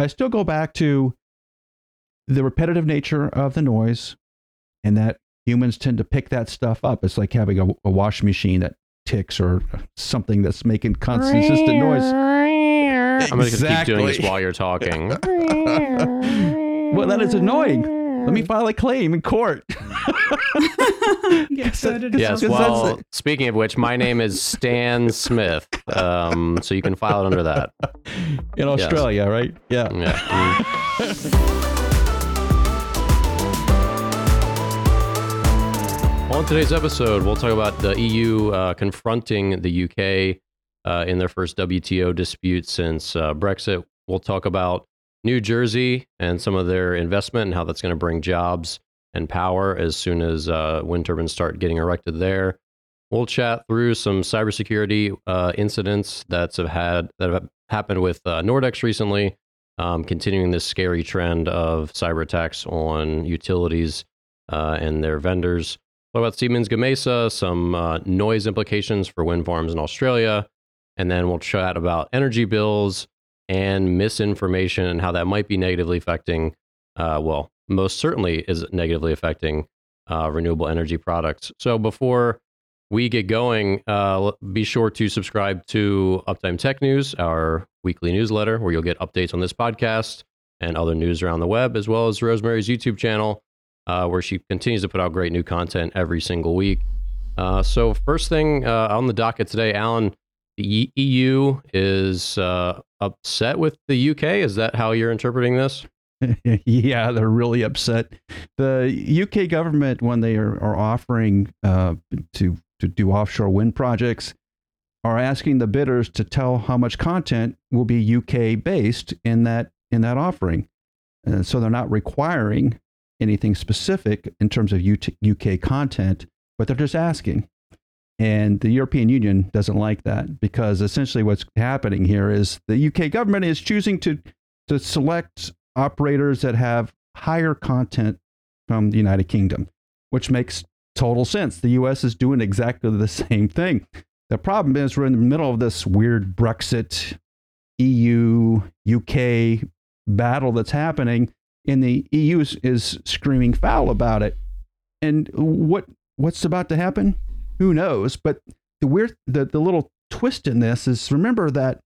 I still go back to the repetitive nature of the noise and that humans tend to pick that stuff up. It's like having a, a washing machine that ticks or something that's making constant, consistent noise. I'm going to keep doing this while you're talking. well, that is annoying. Let me file a claim in court. yes, yes well, speaking of which, my name is Stan Smith. Um, so you can file it under that. In Australia, yes. right? Yeah. Yeah. Mm. On today's episode, we'll talk about the EU uh, confronting the UK uh, in their first WTO dispute since uh, Brexit. We'll talk about New Jersey and some of their investment and how that's going to bring jobs and power as soon as uh, wind turbines start getting erected there. We'll chat through some cybersecurity uh, incidents that's have had that have happened with uh, Nordex recently, um, continuing this scary trend of cyber attacks on utilities and their vendors. What about Siemens Gamesa, some uh, noise implications for wind farms in Australia, and then we'll chat about energy bills and misinformation and how that might be negatively affecting, uh, well, most certainly is negatively affecting uh, renewable energy products. So before we get going, uh, be sure to subscribe to Uptime Tech News, our weekly newsletter, where you'll get updates on this podcast and other news around the web, as well as Rosemary's YouTube channel uh, where she continues to put out great new content every single week. Uh, so, first thing uh, on the docket today, Allen, the EU is uh, upset with the UK. Is that how you're interpreting this? yeah, they're really upset. The UK government, when they are, are offering uh, to to do offshore wind projects, are asking the bidders to tell how much content will be UK based in that in that offering. Uh, so they're not requiring anything specific in terms of UK content, but they're just asking. And the European Union doesn't like that because essentially what's happening here is the UK government is choosing to, to select operators that have higher content from the United Kingdom, which makes total sense. The US is doing exactly the same thing. The problem is we're in the middle of this weird Brexit, EU, UK battle that's happening and the EU is, is screaming foul about it. And what what's about to happen? Who knows? But the weird the, the little twist in this is remember that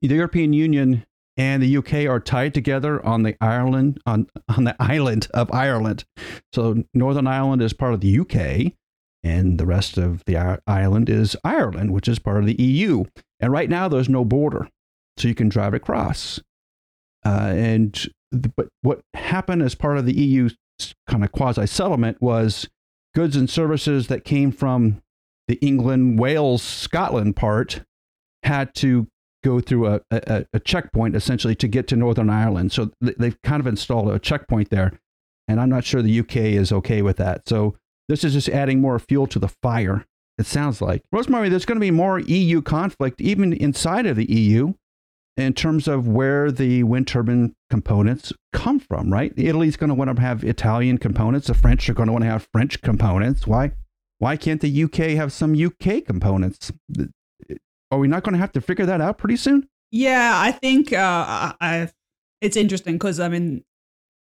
the European Union and the UK are tied together on the Ireland on on the island of Ireland. So Northern Ireland is part of the UK, and the rest of the island is Ireland, which is part of the EU. And right now, there's no border, so you can drive across. Uh, and but what happened as part of the EU kind of quasi settlement was goods and services that came from the England, Wales, Scotland part had to go through a, a, a, checkpoint essentially to get to Northern Ireland. So they've kind of installed a checkpoint there. And I'm not sure the UK is okay with that. So this is just adding more fuel to the fire, it sounds like. Rosemary, there's going to be more EU conflict even inside of the EU in terms of where the wind turbine components come from, right? Italy's going to want to have Italian components. The French are going to want to have French components. Why? Why can't the UK have some UK components? Are we not going to have to figure that out pretty soon? Yeah, I think uh, I, it's interesting because I mean,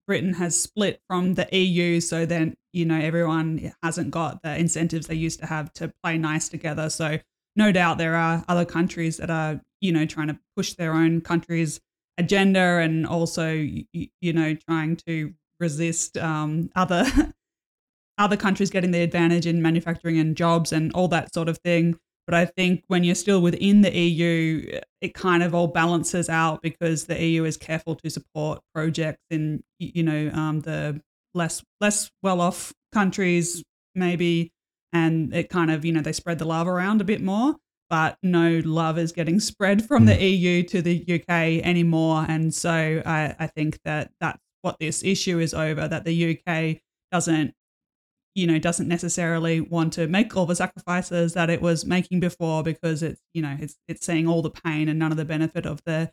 Britain has split from the EU, so then you know everyone hasn't got the incentives they used to have to play nice together. So no doubt there are other countries that are you know, trying to push their own country's agenda and also, you, know, trying to resist um, other other countries getting the advantage in manufacturing and jobs and all that sort of thing. But I think when you're still within the EU, it kind of all balances out because the EU is careful to support projects in, you know, um, the less less well off countries, maybe, and it kind of, you know, they spread the love around a bit more but no love is getting spread from the hmm. EU to the UK anymore. And so I, I think that that's what this issue is over, that the UK doesn't you know doesn't necessarily want to make all the sacrifices that it was making before because it's you know it's it's seeing all the pain and none of the benefit of the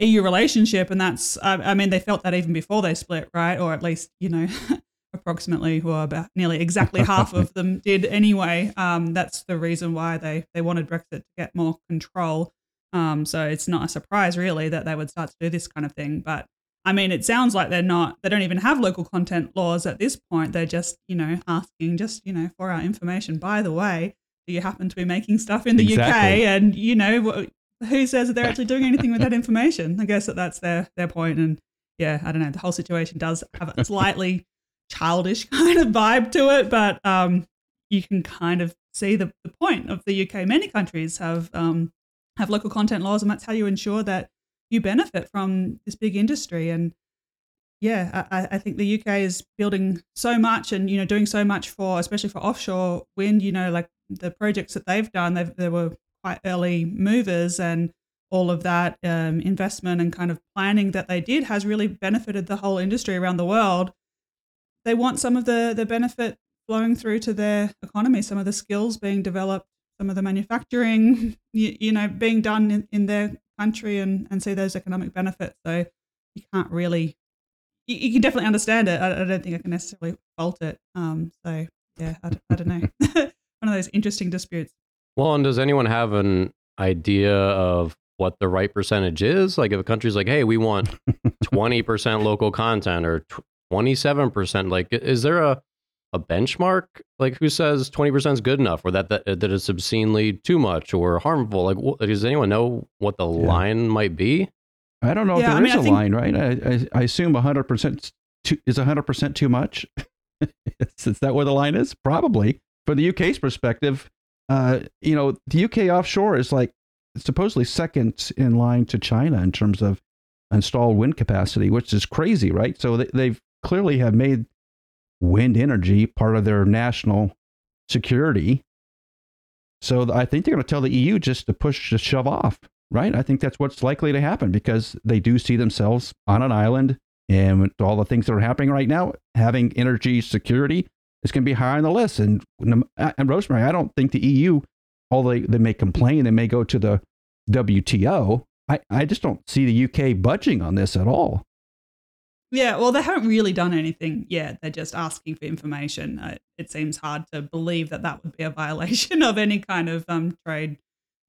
EU relationship and that's I, I mean they felt that even before they split right or at least you know approximately, who are about nearly exactly half of them did anyway. Um, that's the reason why they, they wanted Brexit to get more control. Um, so it's not a surprise really that they would start to do this kind of thing. But I mean, it sounds like they're not, they don't even have local content laws at this point. They're just, you know, asking just, you know, for our information. By the way, do you happen to be making stuff in the Exactly. UK? And, you know, wh- who says that they're actually doing anything with that information? I guess that that's their, their point. And yeah, I don't know. The whole situation does have a slightly childish kind of vibe to it, but um, you can kind of see the, the point of the UK. Many countries have um, have local content laws, and that's how you ensure that you benefit from this big industry. And yeah, I, I think the UK is building so much, and you know, doing so much for, especially for offshore wind. You know, like the projects that they've done, they've, they were quite early movers, and all of that um, investment and kind of planning that they did has really benefited the whole industry around the world. They want some of the the benefit flowing through to their economy, some of the skills being developed, some of the manufacturing, you, you know, being done in, in their country and, and see those economic benefits. So you can't really, you, you can definitely understand it. I, I don't think I can necessarily fault it. Um, so yeah, I don't know. One of those interesting disputes. Well, and does anyone have an idea of what the right percentage is? Like if a country's like, hey, we want 20% local content or tw- 27%, like is there a, a benchmark? Like who says 20% is good enough or that, that, that is obscenely too much or harmful? Like wh- does anyone know what the line might be? I don't know Yeah, if I there is mean, I a think- line, right? I, I, I assume 100% too, is 100% too much. is, is that where the line is? Probably. From the UK's perspective, uh, you know, the UK offshore is like supposedly second in line to China in terms of installed wind capacity, which is crazy, right? So they, they've clearly have made wind energy part of their national security. So I think they're going to tell the EU just to push, to shove off, right? I think that's what's likely to happen because they do see themselves on an island, and with all the things that are happening right now, having energy security is going to be high on the list. And and Rosemary, I don't think the EU, although they, they may complain, they may go to the WTO. I, I just don't see the UK budging on this at all. Yeah, well, they haven't really done anything yet. They're just asking for information. It seems hard to believe that that would be a violation of any kind of um, trade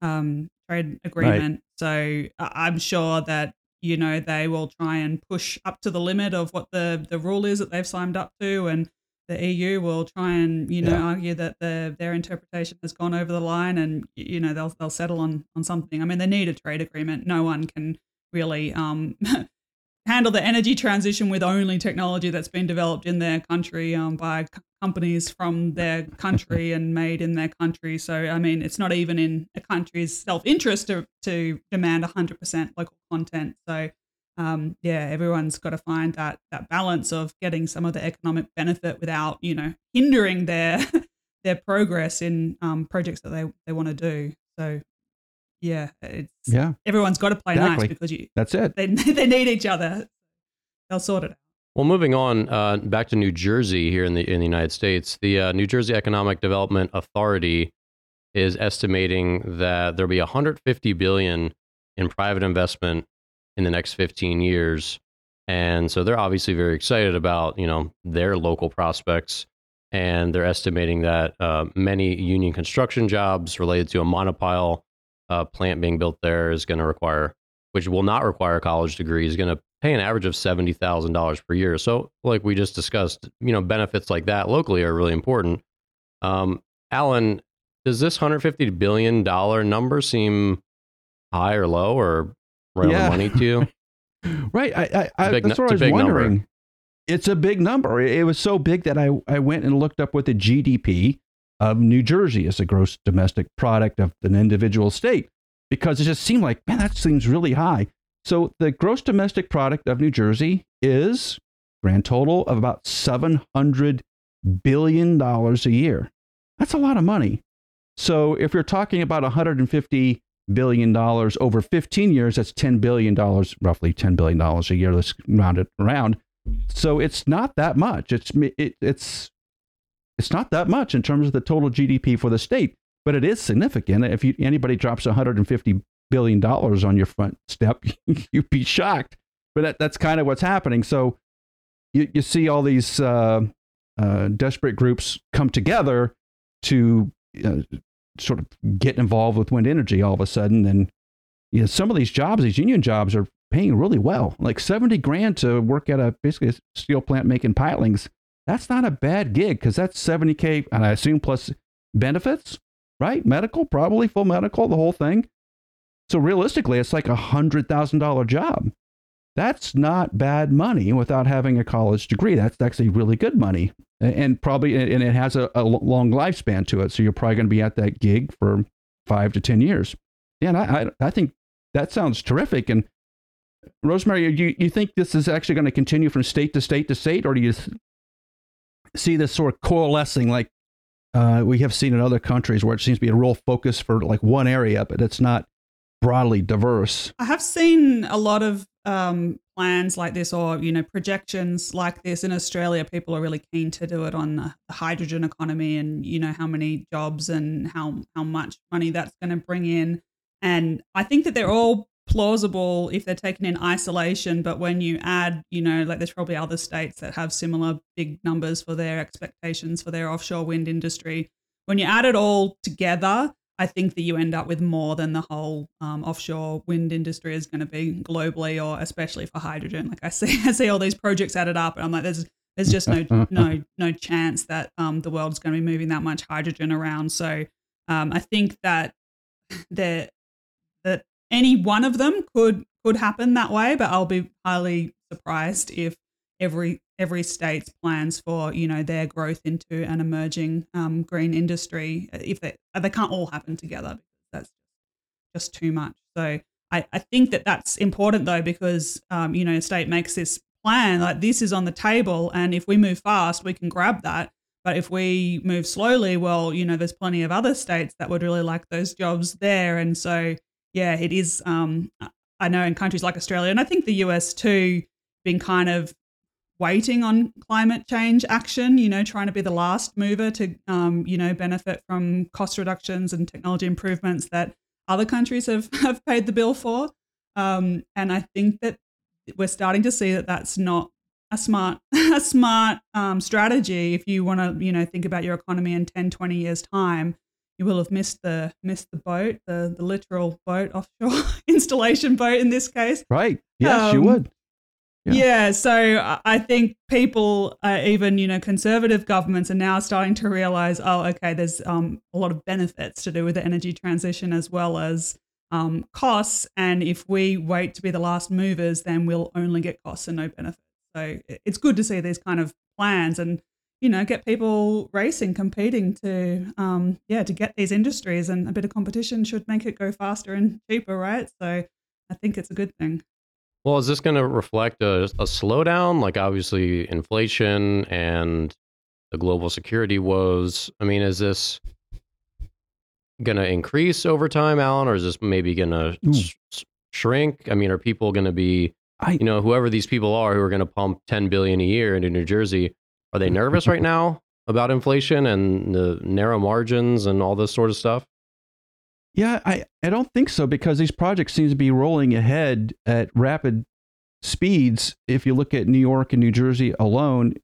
um, trade agreement. So I- I'm sure that you know they will try and push up to the limit of what the the rule is that they've signed up to, and the EU will try and you know Yeah. argue that the, their interpretation has gone over the line, and you know they'll they'll settle on on something. I mean, they need a trade agreement. No one can really um, handle the energy transition with only technology that's been developed in their country um, by c- companies from their country and made in their country. So, I mean, it's not even in a country's self interest to, to demand 100% local content. So, um, yeah, everyone's got to find that that balance of getting some of the economic benefit without, you know, hindering their their progress in um, projects that they, they want to do. So, yeah, it's Yeah, everyone's got to play Exactly. nice because you that's it. they they need each other. They'll sort it out. Well, moving on uh, back to New Jersey here in the in the United States, the uh, New Jersey Economic Development Authority is estimating that there'll be 150 billion in private investment in the next 15 years, and so they're obviously very excited about you know their local prospects, and they're estimating that uh, many union construction jobs related to a monopile uh, plant being built there is going to require, which will not require a college degree, is going to pay an average of seventy thousand dollars per year. So, like we just discussed, you know, benefits like that locally are really important. Um, Allen, does this hundred fifty billion dollar number seem high or low or right Yeah. on the money to you? Right. I, I, I big that's what I was big number. wondering. It's a big number. It, it was so big that I, I went and looked up what the GDP of New Jersey as a gross domestic product of an individual state because it just seemed like, man, that seems really high. So the gross domestic product of New Jersey is grand total of about $700 billion a year. That's a lot of money. So if you're talking about 150 billion dollars over 15 years, that's 10 billion dollars, roughly 10 billion dollars a year. Let's round it around. So it's not that much. It's it, it's it's not that much in terms of the total GDP for the state, but it is significant. If you, anybody drops 150 billion dollars on your front step, you'd be shocked. But that, that's kind of what's happening. So you, you see all these uh, uh, desperate groups come together to uh, sort of get involved with wind energy all of a sudden and you know, some of these jobs, these union jobs, are paying really well. Like 70 grand to work at a basically a steel plant making pilings. That's not a bad gig because that's 70K, and I assume plus benefits, right? Medical, probably full medical, the whole thing. So realistically, it's like a $100,000 job. That's not bad money without having a college degree. That's actually really good money. And probably, and it has a, a long lifespan to it. So you're probably going to be at that gig for five to 10 years. Yeah, and I, I, I think that sounds terrific. And Rosemary, you, you think this is actually going to continue from state to state to state, or do you see this sort of coalescing like uh, we have seen in other countries where it seems to be a real focus for like one area, but it's not broadly diverse? I have seen a lot of um, plans like this or you know projections like this in Australia. People are really keen to do it on the hydrogen economy and you know how many jobs and how how much money that's going to bring in. And I think that they're all plausible if they're taken in isolation. But when you add, you know, like there's probably other states that have similar big numbers for their expectations for their offshore wind industry. When you add it all together, I think that you end up with more than the whole um, offshore wind industry is going to be globally, or especially for hydrogen. Like I see, I see all these projects added up, and I'm like, there's there's just no no no chance that um, the world's going to be moving that much hydrogen around. So um, I think that that that any one of them could could happen that way, but I'll be highly surprised if every every state's plans for you know their growth into an emerging um, green industry if they they can't all happen together that's just too much. So I, I think that that's important though because um, you know a state makes this plan like this is on the table and if we move fast we can grab that but if we move slowly well you know there's plenty of other states that would really like those jobs there and so yeah, it is. Um, I know in countries like Australia, and I think the US too, been kind of waiting on climate change action, you know, trying to be the last mover to, um, you know, benefit from cost reductions and technology improvements that other countries have, have paid the bill for. Um, and I think that we're starting to see that that's not a smart a smart um, strategy if you want to, you know, think about your economy in 10, 20 years time you will have missed the missed the boat, the the literal boat, offshore installation boat in this case. Right. Yes, um, you would. Yeah. yeah. so I think people, uh, even you know, conservative governments are now starting to realize, oh, okay, there's um, a lot of benefits to do with the energy transition as well as um, costs, and if we wait to be the last movers, then we'll only get costs and no benefits. So it's good to see these kind of plans, and you know, get people racing, competing to, um, yeah, to get these industries, and a bit of competition should make it go faster and cheaper, right? So, I think it's a good thing. Well, is this going to reflect a, a slowdown? Like, obviously, inflation and the global security woes. I mean, is this going to increase over time, Allen, or is this maybe going to sh- shrink? I mean, are people going to be, I, you know, whoever these people are who are going to pump 10 billion a year into New Jersey? Are they nervous right now about inflation and the narrow margins and all this sort of stuff? Yeah, I, I don't think so because these projects seem to be rolling ahead at rapid speeds. If you look at New York and New Jersey alone,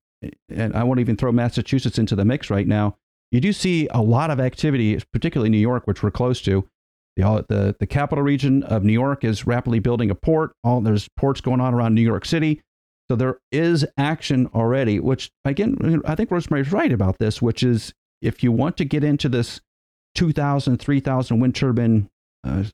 and I won't even throw Massachusetts into the mix right now, you do see a lot of activity, particularly New York, which we're close to. The, uh, the, the capital region of New York is rapidly building a port. All, there's ports going on around New York City. So there is action already, which again, I think Rosemary's right about this, which is if you want to get into this 2,000, 3,000 wind turbine uh,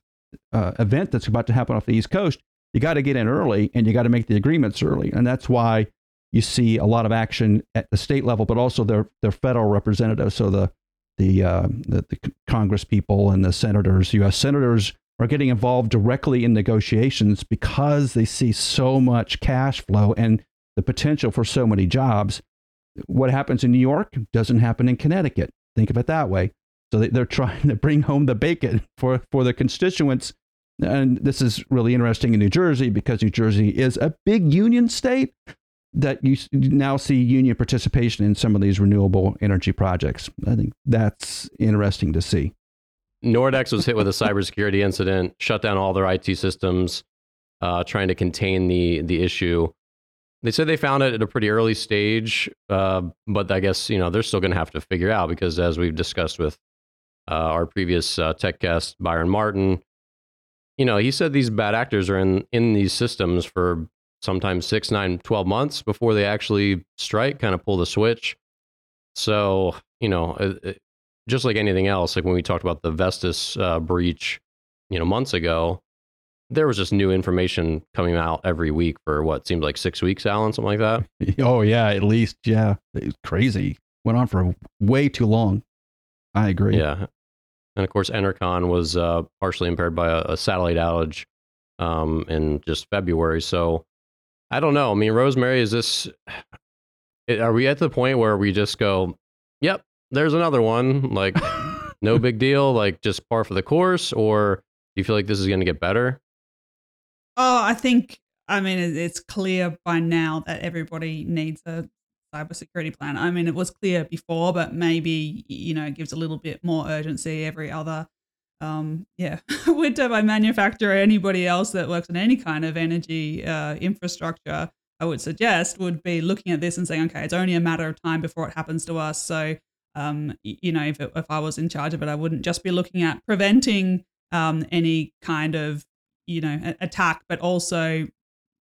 uh, event that's about to happen off the East Coast, you got to get in early and you got to make the agreements early. And that's why you see a lot of action at the state level, but also their, their federal representatives. So the, the, uh, the, the Congress people and the senators, U.S. senators are getting involved directly in negotiations because they see so much cash flow and the potential for so many jobs. What happens in New York doesn't happen in Connecticut. Think of it that way. So they're trying to bring home the bacon for, for their constituents. And this is really interesting in New Jersey because New Jersey is a big union state that you now see union participation in some of these renewable energy projects. I think that's interesting to see. Nordex was hit with a cybersecurity incident, shut down all their IT systems, uh, trying to contain the the issue. They said they found it at a pretty early stage, uh, but I guess you know they're still going to have to figure out because, as we've discussed with uh, our previous uh, tech guest Byron Martin, you know, he said these bad actors are in in these systems for sometimes six, nine, 12 months before they actually strike, kind of pull the switch. So, you know, just like anything else, like when we talked about the Vestas uh, breach, you know, months ago, there was just new information coming out every week for what seemed like six weeks, Allen, something like that. Oh yeah, at least yeah, it was crazy. Went on for way too long. I agree. Yeah, and of course, Enercon was uh, partially impaired by a, a satellite outage um, in just February. So I don't know. I mean, Rosemary, is this? Are we at the point where we just go, "Yep, there's another one"? Like, no big deal. Like, just par for the course, or do you feel like this is going to get better? Oh, I think. I mean, it's clear by now that everybody needs a cybersecurity plan. I mean, it was clear before, but maybe you know it gives a little bit more urgency. Every other, um, yeah, wind turbine manufacturer, anybody else that works in any kind of energy uh, infrastructure, I would suggest would be looking at this and saying, okay, it's only a matter of time before it happens to us. So, um, you know, if it, if I was in charge of it, I wouldn't just be looking at preventing um, any kind of you know attack, but also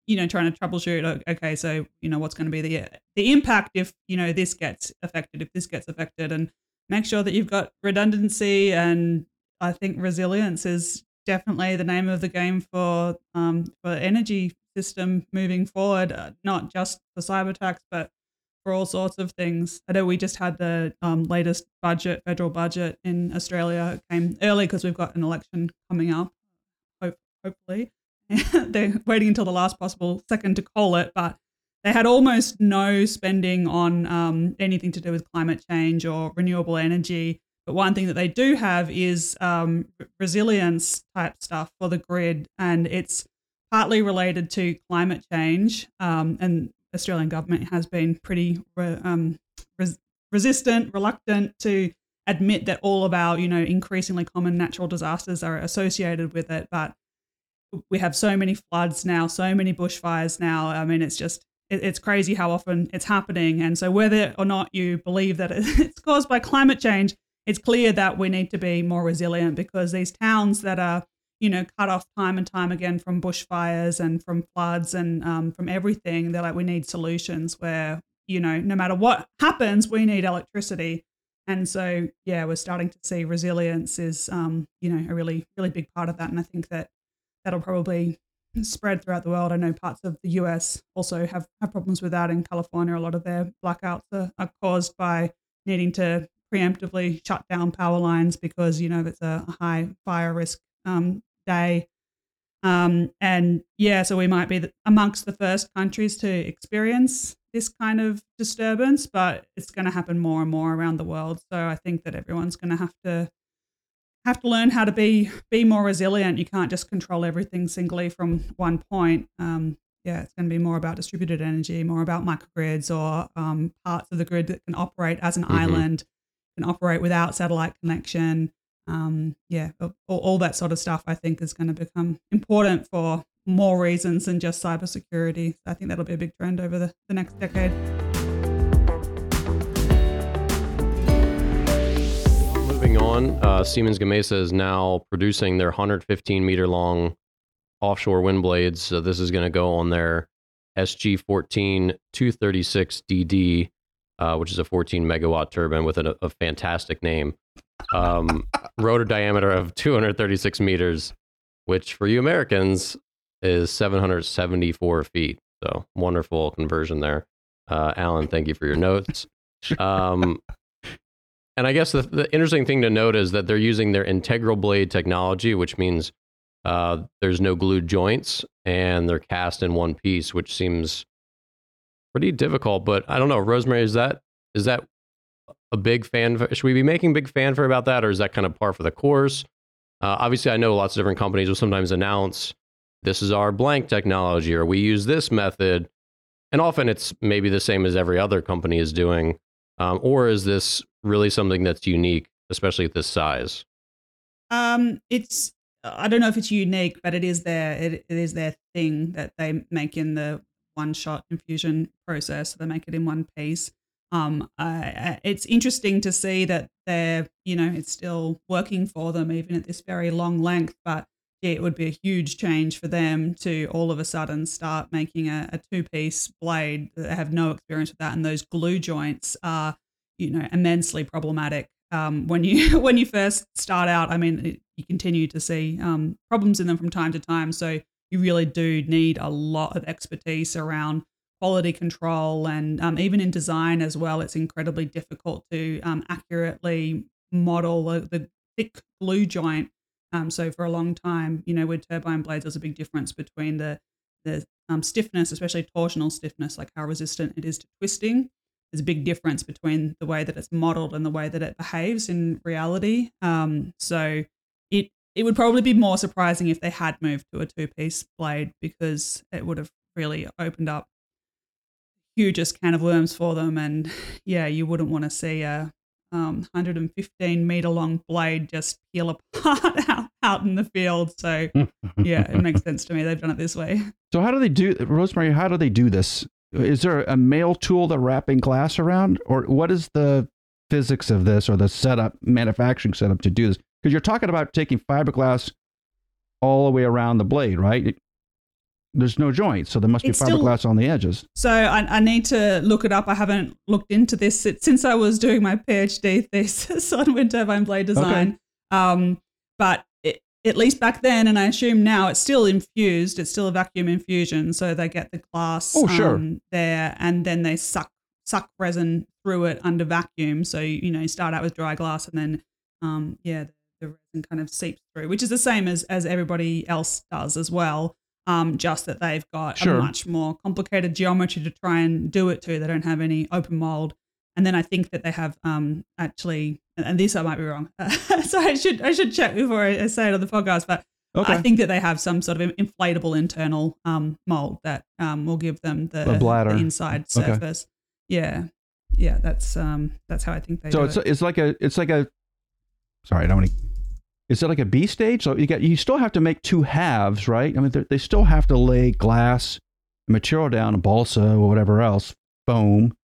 you know trying to troubleshoot. Okay, so you know what's going to be the the impact if you know this gets affected, if this gets affected, and make sure that you've got redundancy. And I think resilience is definitely the name of the game for um, for energy system moving forward, uh, not just for cyber attacks, but for all sorts of things. I know we just had the um, latest budget, federal budget in Australia. It came early because we've got an election coming up hopefully. They're waiting until the last possible second to call it, but they had almost no spending on um, anything to do with climate change or renewable energy. But one thing that they do have is um, resilience type stuff for the grid, and it's partly related to climate change. Um, and Australian government has been pretty re- um, res- resistant, reluctant to admit that all of our, you know, increasingly common natural disasters are associated with it. But we have so many floods now, so many bushfires now. I mean, it's just it's crazy how often it's happening. And so, whether or not you believe that it's caused by climate change, it's clear that we need to be more resilient because these towns that are, you know, cut off time and time again from bushfires and from floods and um, from everything, they're like, we need solutions where, you know, no matter what happens, we need electricity. And so, yeah, we're starting to see resilience is, um, you know, a really, really big part of that. And I think that that'll probably spread throughout the world. I know parts of the US also have, have problems with that. In California, a lot of their blackouts are, are caused by needing to preemptively shut down power lines because, you know, it's a high fire risk um, day. Um, and yeah, so we might be the, amongst the first countries to experience this kind of disturbance, but it's going to happen more and more around the world. So I think that everyone's going to have to have to learn how to be be more resilient. You can't just control everything singly from one point. Um, yeah, it's going to be more about distributed energy, more about microgrids or um, parts of the grid that can operate as an mm-hmm. island, can operate without satellite connection. Um, yeah, all, all, that sort of stuff I think is going to become important for more reasons than just cybersecurity. I think that'll be a big trend over the, the next decade. Moving on, uh, Siemens Gamesa is now producing their 115 meter long offshore wind blades. So this is going to go on their SG14 236DD, uh, which is a 14 megawatt turbine with a, a fantastic name. Um, rotor diameter of 236 meters, which for you Americans is 774 feet. So wonderful conversion there. Uh, Allen, thank you for your notes. Um, and I guess the, the, interesting thing to note is that they're using their integral blade technology, which means uh, there's no glued joints and they're cast in one piece, which seems pretty difficult. But I don't know, Rosemary, is that is that a big fan? Should we be making big fanfare about that, or is that kind of par for the course? Uh, obviously, I know lots of different companies will sometimes announce this is our blank technology, or we use this method, and often it's maybe the same as every other company is doing. Um, or is this really something that's unique, especially at this size? Um, it's I don't know if it's unique, but it is their it, it is their thing that they make in the one shot infusion process. They make it in one piece. Um, uh, it's interesting to see that they're you know it's still working for them even at this very long length. But it would be a huge change for them to all of a sudden start making a, a two piece blade. They have no experience with that, and those glue joints are, you know, immensely problematic. Um, when you when you first start out, I mean, it, you continue to see um, problems in them from time to time. So you really do need a lot of expertise around quality control and um, even in design as well. It's incredibly difficult to um, accurately model the, the thick glue joint um, so for a long time, you know, with turbine blades, there's a big difference between the the um, stiffness, especially torsional stiffness, like how resistant it is to twisting. There's a big difference between the way that it's modeled and the way that it behaves in reality. Um, so it it would probably be more surprising if they had moved to a two piece blade because it would have really opened up hugest can of worms for them. And yeah, you wouldn't want to see a um, 115 meter long blade just peel apart out, out in the field. So, yeah, it makes sense to me. They've done it this way. So, how do they do, Rosemary? How do they do this? Is there a male tool they're wrapping glass around, or what is the physics of this, or the setup, manufacturing setup to do this? Because you're talking about taking fiberglass all the way around the blade, right? There's no joints, so there must it's be fiberglass still, on the edges. So I, I, need to look it up. I haven't looked into this since I was doing my PhD thesis on wind turbine blade design. Okay. Um, but it, at least back then, and I assume now, it's still infused. It's still a vacuum infusion, so they get the glass oh, sure. um, there, and then they suck suck resin through it under vacuum. So you know, you start out with dry glass, and then um, yeah, the, the resin kind of seeps through, which is the same as as everybody else does as well um, just that they've got sure. a much more complicated geometry to try and do it to. They don't have any open mold. And then I think that they have um, actually, and this I might be wrong, so I should I should check before I say it on the podcast. But okay. I think that they have some sort of inflatable internal um, mold that um, will give them the, the inside surface. Okay. Yeah, yeah, that's um, that's how I think they. So it's it. it's like a it's like a. Sorry, I don't want to is it like a B stage? So you get you still have to make two halves, right? I mean, they still have to lay glass material down, balsa or whatever else, foam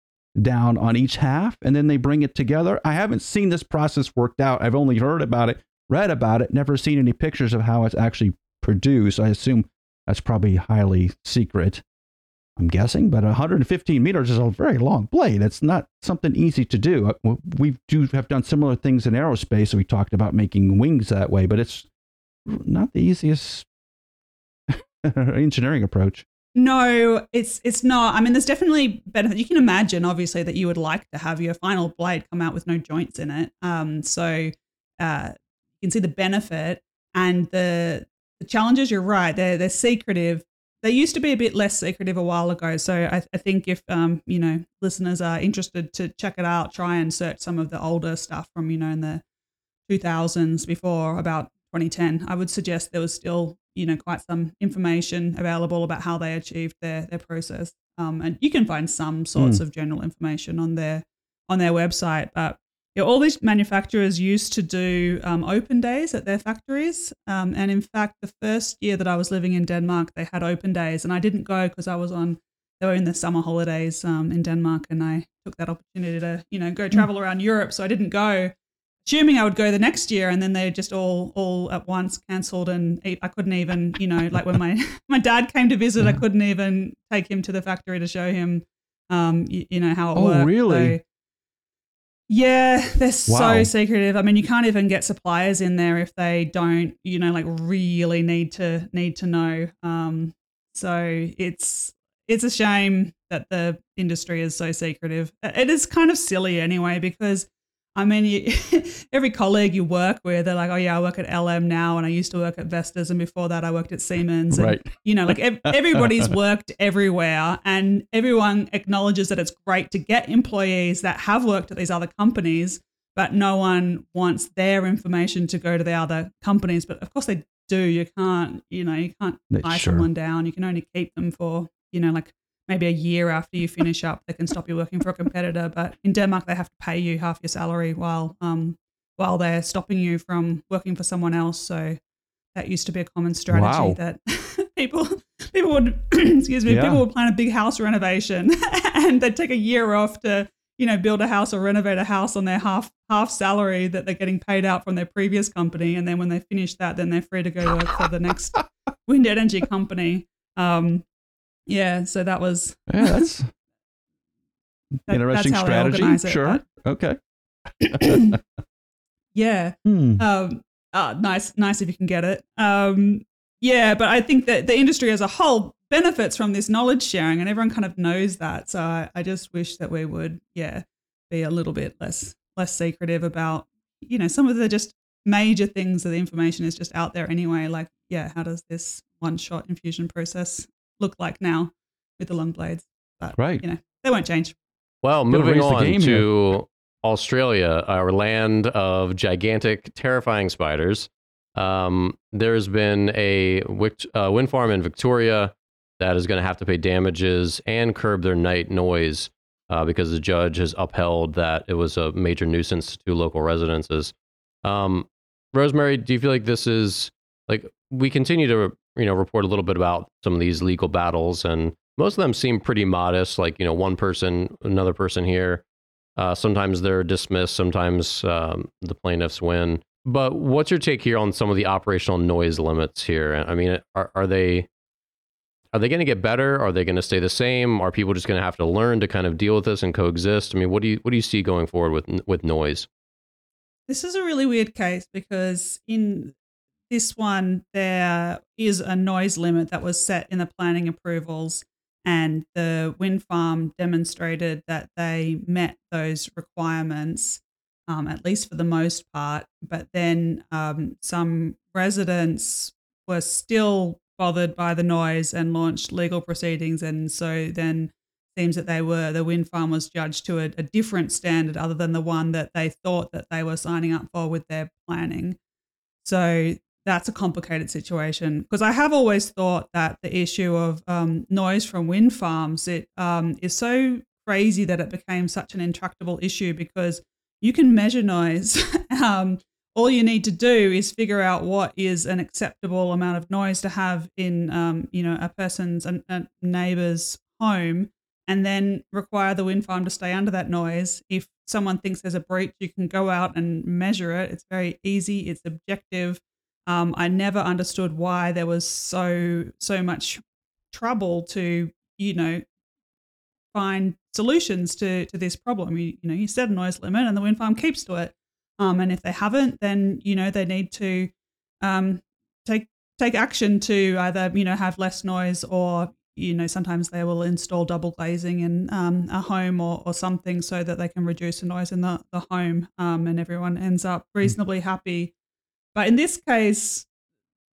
down on each half, and then they bring it together. I haven't seen this process worked out. I've only heard about it, read about it, never seen any pictures of how it's actually produced. I assume that's probably highly secret. I'm guessing, but 115 meters is a very long blade. It's not something easy to do. Uh, we do have done similar things in aerospace. We talked about making wings that way, but it's not the easiest engineering approach. No, it's it's not. I mean, there's definitely benefit. You can imagine, obviously, that you would like to have your final blade come out with no joints in it. Um, so uh, you can see the benefit and the the challenges. You're right; they're they're secretive, they used to be a bit less secretive a while ago. So I, I, think if um, you know listeners are interested to check it out, try and search some of the older stuff from you know in the 2000s before about 2010. I would suggest there was still you know quite some information available about how they achieved their their process. Um, and you can find some sorts mm. of general information on their on their website, but yeah, all these manufacturers used to do um, open days at their factories. Um, and in fact, the first year that I was living in Denmark, they had open days, and I didn't go because I was on. They were in the summer holidays um, in Denmark, and I took that opportunity to, you know, go hmm. travel around Europe. So I didn't go, assuming I would go the next year, and then they just all all at once cancelled, and I couldn't even, you know, like when my my dad came to visit, I couldn't even take him to the factory to show him, um, you, you know, how it oh, worked. Oh, really? So, yeah, they're wow. so secretive. I mean, you can't even get suppliers in there if they don't, you know, like really need to need to know. Um, so it's it's a shame that the industry is so secretive. It is kind of silly anyway because I mean, you, every colleague you work with, they're like, "Oh yeah, I work at LM now, and I used to work at Vestas, and before that, I worked at Siemens." And, right. You know, like ev- everybody's worked everywhere, and everyone acknowledges that it's great to get employees that have worked at these other companies, but no one wants their information to go to the other companies. But of course, they do. You can't, you know, you can't tie sure. someone down. You can only keep them for, you know, like maybe a year after you finish up, they can stop you working for a competitor. But in Denmark, they have to pay you half your salary while um, while they're stopping you from working for someone else. So that used to be a common strategy wow. that people people would excuse me yeah. people would plan a big house renovation and they'd take a year off to you know, build a house or renovate a house on their half half salary that they're getting paid out from their previous company, and then when they finish that, then they're free to go work for the next wind energy company. Um, yeah, so that was Yeah, that's that- interesting that's strategy. it, sure. Okay. yeah, Hmm. um, uh, nice, nice if you can get it. Um, yeah, but I think that the industry as a whole benefits from this knowledge sharing, and everyone kind of knows that. So I, I just wish that we would, yeah, be a little bit less less secretive about, you know, some of the just major things that the information is just out there anyway. Like, yeah, how does this one shot infusion process look like now with the long blades? But Right. you know, they won't change. Well, moving raise the on game to Australia, our land of gigantic, terrifying spiders. Um, there's been a uh, wind farm in Victoria that is going to have to pay damages and curb their night noise uh, because the judge has upheld that it was a major nuisance to local residences. Um, Rosemary, do you feel like this is like we continue to you know report a little bit about some of these legal battles and most of them seem pretty modest like you know one person another person here. Uh, sometimes they're dismissed sometimes um, the plaintiffs win. But what's your take here on some of the operational noise limits here? I mean are, are they are they going to get better? Are they going to stay the same? Are people just going to have to learn to kind of deal with this and coexist? I mean what do you what do you see going forward with with noise? This is a really weird case because in this one, there is a noise limit that was set in the planning approvals, and the wind farm demonstrated that they met those requirements, um, at least for the most part. But then um, some residents were still bothered by the noise and launched legal proceedings, and so then seems that they were the wind farm was judged to a, a different standard other than the one that they thought that they were signing up for with their planning. So that's a complicated situation because I have always thought that the issue of um, noise from wind farms it um, is so crazy that it became such an intractable issue because you can measure noise. um, all you need to do is figure out what is an acceptable amount of noise to have in, um, you know, a person's a, a neighbor's home, and then require the wind farm to stay under that noise. If someone thinks there's a breach, you can go out and measure it. It's very easy. It's objective. Um, I never understood why there was so so much trouble to you know find solutions to to this problem. You, you know, you set a noise limit, and the wind farm keeps to it. Um, and if they haven't, then you know they need to um, take take action to either you know have less noise or you know sometimes they will install double glazing in um, a home or, or something so that they can reduce the noise in the, the home um, and everyone ends up reasonably happy but in this case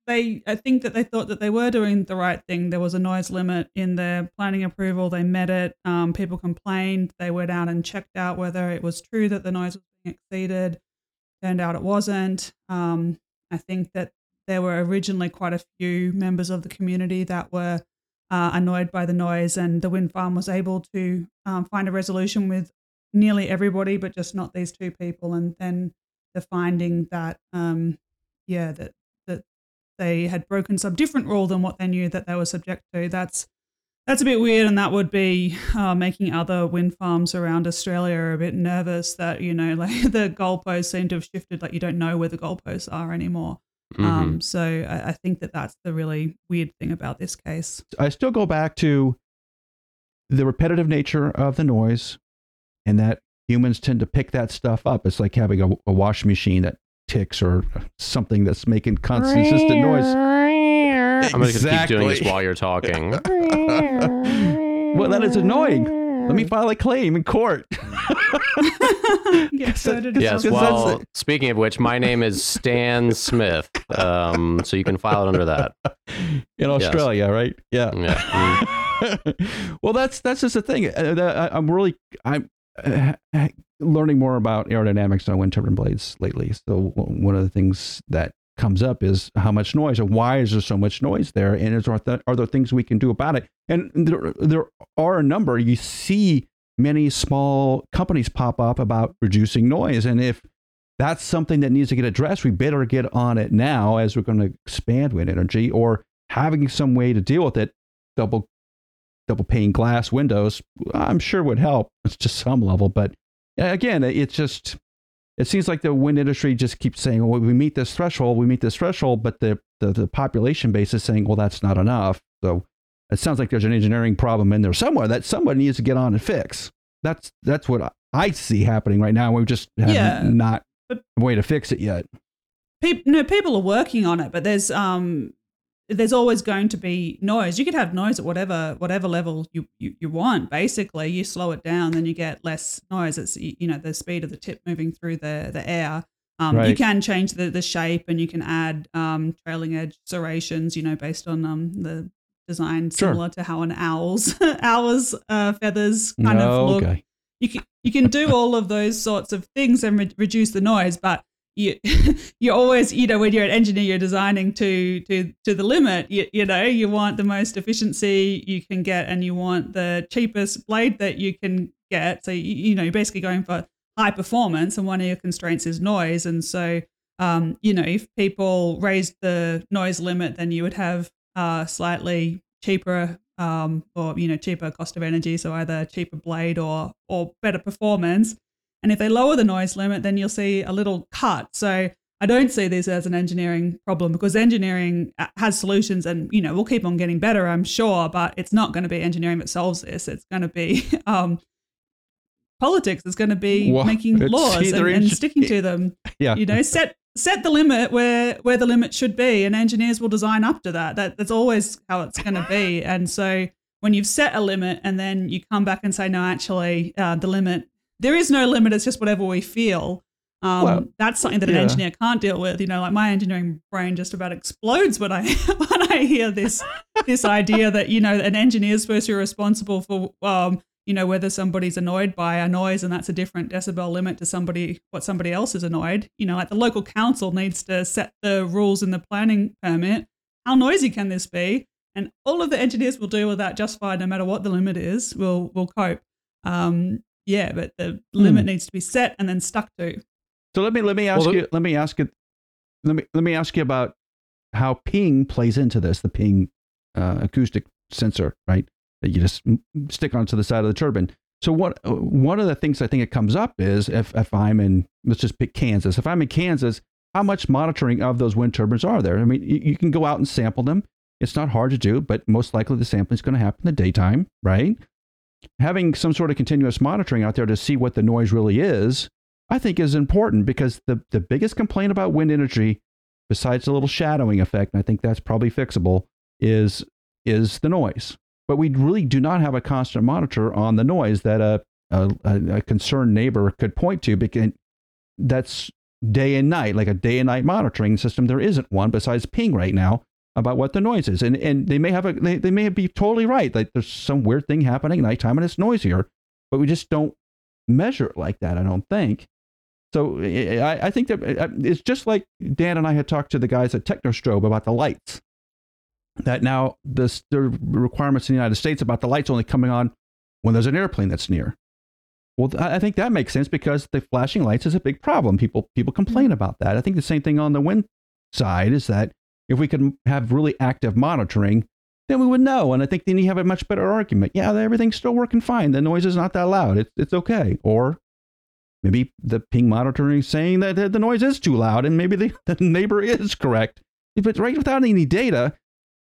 they i think that they thought that they were doing the right thing. There was a noise limit in their planning approval. They met it. Um, people complained. They went out and checked out whether it was true that the noise was being exceeded. Turned out it wasn't. Um, i think that there were originally quite a few members of the community that were uh, annoyed by the noise, and the wind farm was able to um, find a resolution with nearly everybody, but just not these two people. And then the finding that, um, yeah, that that they had broken some different rule than what they knew that they were subject to. That's that's a bit weird, and that would be uh, making other wind farms around Australia a bit nervous. That you know, like the goalposts seem to have shifted. Like you don't know where the goalposts are anymore. Mhm. Um, so I, I think that that's the really weird thing about this case. I still go back to the repetitive nature of the noise and that humans tend to pick that stuff up. It's like having a, a washing machine that ticks or something that's making constant, consistent noise. i'm going to keep doing this Exactly. while you're talking well, that is annoying. Let me file a claim in court. Get Yes. Well, the- speaking of which, my name is Stan Smith. Um, so you can file it under that. in Australia, right? Yeah. Yeah. well, that's that's just the thing. Uh, I, I'm really I'm uh, learning more about aerodynamics on wind turbine blades lately. So one of the things that comes up is how much noise and why is there so much noise there, and is there th- are there things we can do about it? And there there are a number. You see many small companies pop up about reducing noise, and if that's something that needs to get addressed, we better get on it now as we're going to expand wind energy or having some way to deal with it double double pane glass windows, I'm sure would help to some level. But again, it's just it seems like the wind industry just keeps saying, well, we meet this threshold, we meet this threshold, but the, the, the population base is saying, well, that's not enough. So it sounds like there's an engineering problem in there somewhere that somebody needs to get on and fix. That's that's what I see happening right now. We just have Yeah. not a way to fix it yet. No, people are working on it, but there's um, there's always going to be noise. You could have noise at whatever whatever level you, you, you want. Basically, you slow it down, then you get less noise. It's you know the speed of the tip moving through the the air. Um, You can change the, the shape, and you can add um, trailing edge serrations. You know, based on um the design Sure. similar to how an owl's owl's uh, feathers kind of look okay. you can you can do all of those sorts of things and re- reduce the noise but you you always you know when you're an engineer you're designing to to to the limit you, you know you want the most efficiency you can get and you want the cheapest blade that you can get so you, you know you're basically going for high performance and one of your constraints is noise and so um, you know if people raised the noise limit then you would have uh, slightly cheaper um, or you know cheaper cost of energy, so either cheaper blade or or better performance. And if they lower the noise limit, then you'll see a little cut. So I don't see this as an engineering problem because engineering uh, has solutions, and you know we'll keep on getting better, I'm sure. But it's not going to be engineering that solves this. It's going to be um, politics. It's going to be Well, making laws and, and sticking to them Yeah. you know set set the limit where where the limit should be and engineers will design up to that that that's always how it's going to be and so when you've set a limit and then you come back and say no actually uh, the limit there is no limit it's just whatever we feel. Um, Well, that's something that an yeah. engineer can't deal with you know like my engineering brain just about explodes when i when i hear this this idea that you know an engineer is supposed to be responsible for um, you know whether somebody's annoyed by a noise and that's a different decibel limit to somebody what somebody else is annoyed. You know like the local council needs to set the rules in the planning permit how noisy can this be? And all of the engineers will deal with that just fine no matter what the limit is We'll we'll cope. Um yeah but the limit needs to be set and then stuck to So let me let me ask Well, you let me ask you let me let me ask you about how ping plays into this the ping uh, acoustic sensor right that you just stick onto the side of the turbine. So what uh, one of the things I think it comes up is if if I'm in let's just pick Kansas if I'm in Kansas how much monitoring of those wind turbines are there? I mean you, you can go out and sample them. It's not hard to do, but most likely the sampling is going to happen in the daytime, right? Having some sort of continuous monitoring out there to see what the noise really is I think is important because the, the biggest complaint about wind energy, besides the little shadowing effect, and I think that's probably fixable, is is the noise. But we really do not have a constant monitor on the noise that a a, a a concerned neighbor could point to because that's day and night, like a day and night monitoring system. There isn't one besides ping right now about what the noise is. And and they may have a they, they may be totally right. Like there's some weird thing happening at nighttime and it's noisier, but we just don't measure it like that, I don't think. So I, I think that uh, it's just like Dan and I had talked to the guys at Technostrobe about the lights. That now this, the requirements in the United States about the lights only coming on when there's an airplane that's near. Well, I I think that makes sense because the flashing lights is a big problem. People people complain about that. I think the same thing on the wind side is that if we could have really active monitoring, then we would know. And I think then you have a much better argument. Yeah, everything's still working fine. The noise is not that loud. It's it's okay. Or maybe the ping monitoring is saying that the the noise is too loud, and maybe the, the neighbor is correct. If it's right without any data,